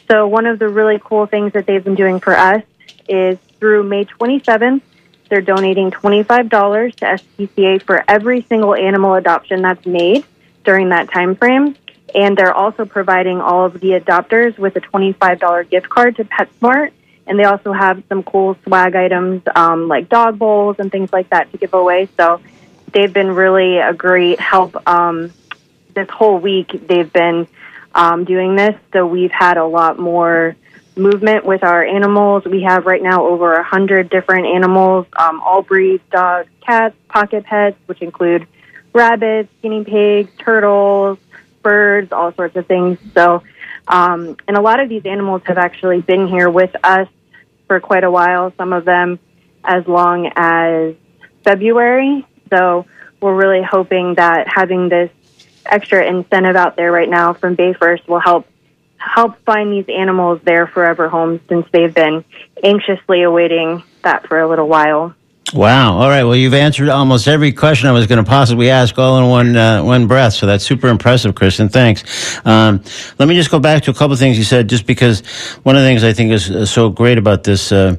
Speaker 7: So one of the really cool things that they've been doing for us is through May 27th, they're donating $25 to SPCA for every single animal adoption that's made during that time frame. And they're also providing all of the adopters with a $25 gift card to PetSmart. And they also have some cool swag items um, like dog bowls and things like that to give away. So they've been really a great help. Um, this whole week, they've been um, doing this. So we've had a lot more movement with our animals. We have right now over a hundred different animals, um, all breeds, dogs, cats, pocket pets, which include rabbits, guinea pigs, turtles, birds, all sorts of things. So, um, and a lot of these animals have actually been here with us for quite a while. Some of them as long as February. So we're really hoping that having this extra incentive out there right now from Bay First will help help find these animals their forever homes since they've been anxiously awaiting that for a little while.
Speaker 2: Wow. All right. Well, you've answered almost every question I was going to possibly ask all in one uh, one breath. So that's super impressive, Kristen. Thanks. Um, let me just go back to a couple of things you said, just because one of the things I think is so great about this. Uh,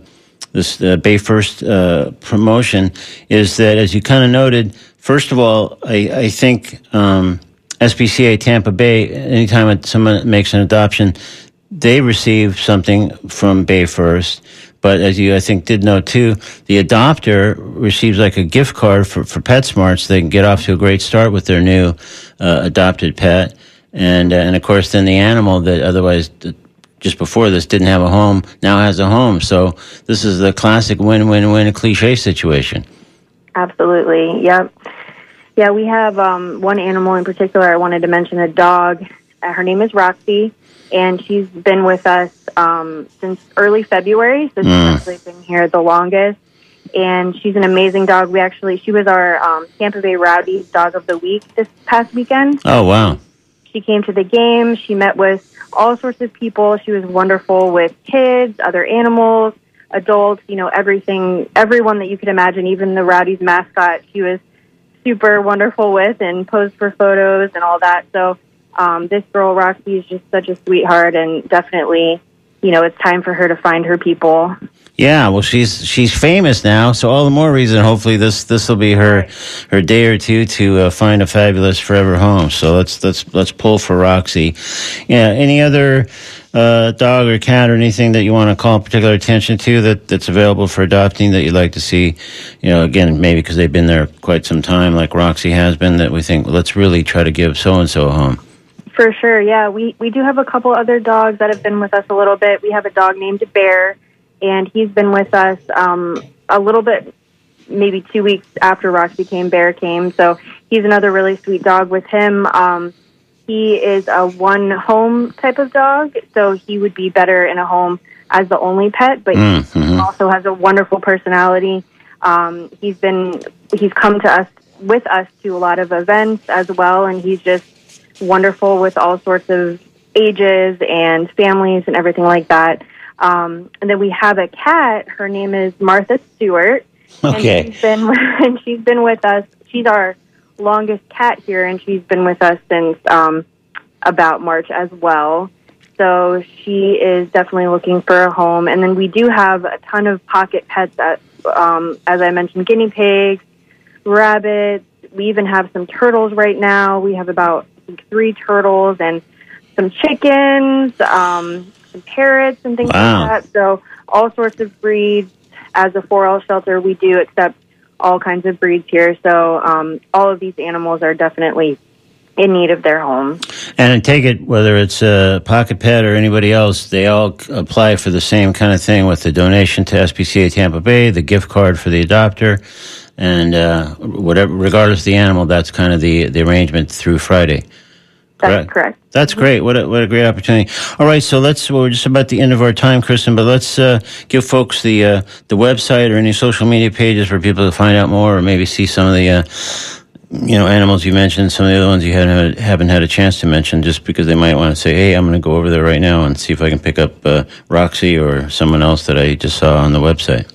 Speaker 2: this uh, Bay First uh, promotion is that, as you kind of noted, first of all, I, I think um, SPCA Tampa Bay, anytime someone makes an adoption, they receive something from Bay First. But as you, I think, did know too, the adopter receives like a gift card for, for PetSmart so they can get off to a great start with their new uh, adopted pet. And, uh, and of course, then the animal that otherwise just before this didn't have a home now has a home. So this is the classic win win win cliche situation.
Speaker 7: Absolutely. Yep. Yeah, we have um, one animal in particular. I wanted to mention a dog. Uh, her name is Roxy, and she's been with us um, since early February. So she's
Speaker 2: Mm.
Speaker 7: actually been here the longest. And she's an amazing dog. We actually, she was our um, Tampa Bay Rowdies Dog of the Week this past weekend.
Speaker 2: Oh, wow.
Speaker 7: She came to the game. She met with all sorts of people. She was wonderful with kids, other animals, adults, you know, everything, everyone that you could imagine, even the Rowdies mascot. She was super wonderful with and posed for photos and all that. So um, this girl, Roxy, is just such a sweetheart and definitely, you know, it's time for her to find her people.
Speaker 2: Yeah, well, she's she's famous now, so all the more reason. Hopefully, this this will be her her day or two to uh, find a fabulous forever home. So let's let's let's pull for Roxy. Yeah. Any other uh, dog or cat or anything that you want to call particular attention to that that's available for adopting that you'd like to see? You know, again, maybe because they've been there quite some time, like Roxy has been. That we think well, let's really try to give so and so a home.
Speaker 7: For sure, yeah. We we do have a couple other dogs that have been with us a little bit. We have a dog named Bear, and he's been with us um, a little bit, maybe two weeks after Roxy came. Bear came, so he's another really sweet dog. With him, um, he is a one home type of dog, so he would be better in a home as the only pet. But
Speaker 2: Mm,
Speaker 7: he also has a wonderful personality. Um, he's been he's come to us with us to a lot of events as well, and he's just wonderful with all sorts of ages and families and everything like that. Um, and then we have a cat. Her name is Martha Stewart.
Speaker 2: Okay.
Speaker 7: And she's been *laughs* and she's been with us. She's our longest cat here, and she's been with us since um, about March as well. So she is definitely looking for a home. And then we do have a ton of pocket pets. That, um, as I mentioned, guinea pigs, rabbits. We even have some turtles right now. We have about think, three turtles and some chickens, um, some parrots, and things
Speaker 2: Wow.
Speaker 7: like that. So all sorts of breeds. As a 4L shelter, we do accept all kinds of breeds here. So um, all of these animals are definitely in need of their home.
Speaker 2: And I take it, whether it's a pocket pet or anybody else, they all apply for the same kind of thing with the donation to SPCA Tampa Bay, the gift card for the adopter, and uh, whatever, regardless of the animal, that's kind of the, the arrangement through Friday.
Speaker 7: That's correct.
Speaker 2: That's great. What a, what a great opportunity. All right, so let's. Well, we're just about the end of our time, Kristen. But let's uh, give folks the uh, the website or any social media pages for people to find out more, or maybe see some of the uh, you know animals you mentioned, some of the other ones you haven't haven't had a chance to mention, just because they might want to say, "Hey, I'm going to go over there right now and see if I can pick up uh, Roxy or someone else that I just saw on the website."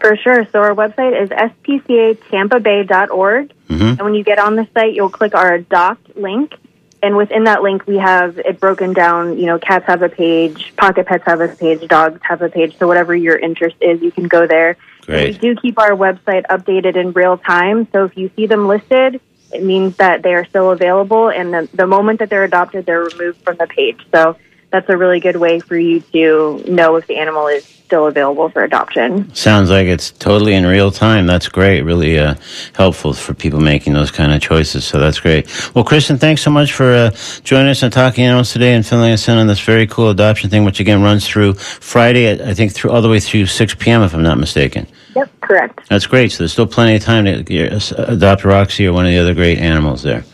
Speaker 7: For sure. So our website is spcatampabay.org.
Speaker 2: Mhm.
Speaker 7: And when you get on the site, you'll click our adopt link. And within that link, we have it broken down. You know, cats have a page, pocket pets have a page, dogs have a page. So whatever your interest is, you can go there.
Speaker 2: Great.
Speaker 7: We do keep our website updated in real time. So if you see them listed, it means that they are still available. And the, the moment that they're adopted, they're removed from the page. So that's a really good way for you to know if the animal is still available for adoption.
Speaker 2: Sounds like it's totally in real time. That's great. Really uh, helpful for people making those kind of choices. So that's great. Well, Kristen, thanks so much for uh, joining us and Talking Animals today and filling us in on this very cool adoption thing, which again runs through Friday, I think, through all the way through 6 p.m. if I'm not mistaken.
Speaker 7: Yep, correct.
Speaker 2: That's great. So there's still plenty of time to uh, adopt Roxy or one of the other great animals there.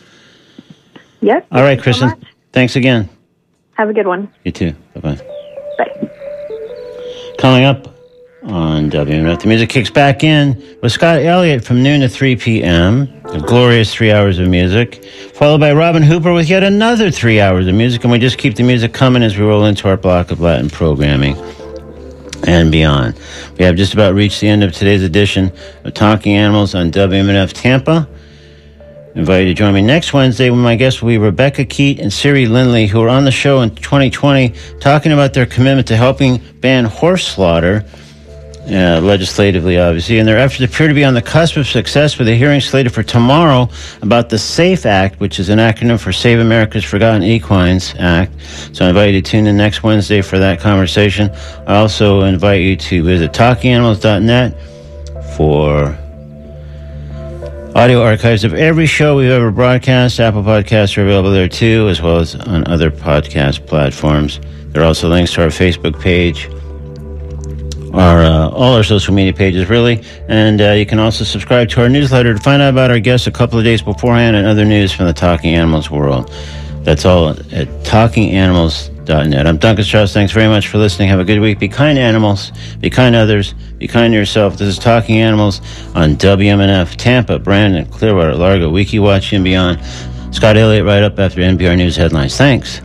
Speaker 7: Yep.
Speaker 2: All right,
Speaker 7: you so
Speaker 2: Kristen. Thanks again.
Speaker 7: Have a good one.
Speaker 2: You too. Bye bye.
Speaker 7: Bye.
Speaker 2: Coming up on WMNF, the music kicks back in with Scott Elliott from noon to 3 p.m. A glorious three hours of music, followed by Robin Hooper with yet another three hours of music, and we just keep the music coming as we roll into our block of Latin programming and beyond. We have just about reached the end of today's edition of Talking Animals on WMNF Tampa. Invite you to join me next Wednesday when my guests will be Rebecca Keat and Siri Lindley, who are on the show in 2020 talking about their commitment to helping ban horse slaughter, uh, legislatively, obviously, and their efforts appear to be on the cusp of success with a hearing slated for tomorrow about the SAFE Act, which is an acronym for Save America's Forgotten Equines Act. So I invite you to tune in next Wednesday for that conversation. I also invite you to visit talkinganimals.net for audio archives of every show we've ever broadcast. Apple Podcasts are available there too, as well as on other podcast platforms. There are also links to our Facebook page, our uh, all our social media pages, really. And uh, you can also subscribe to our newsletter to find out about our guests a couple of days beforehand and other news from the Talking Animals world. That's all at talkinganimals.net. I'm Duncan Strauss. Thanks very much for listening. Have a good week. Be kind to animals. Be kind to others. Be kind to yourself. This is Talking Animals on WMNF, Tampa, Brandon, Clearwater, Largo, Weeki Wachee, and beyond. Scott Elliott right up after NPR News headlines. Thanks.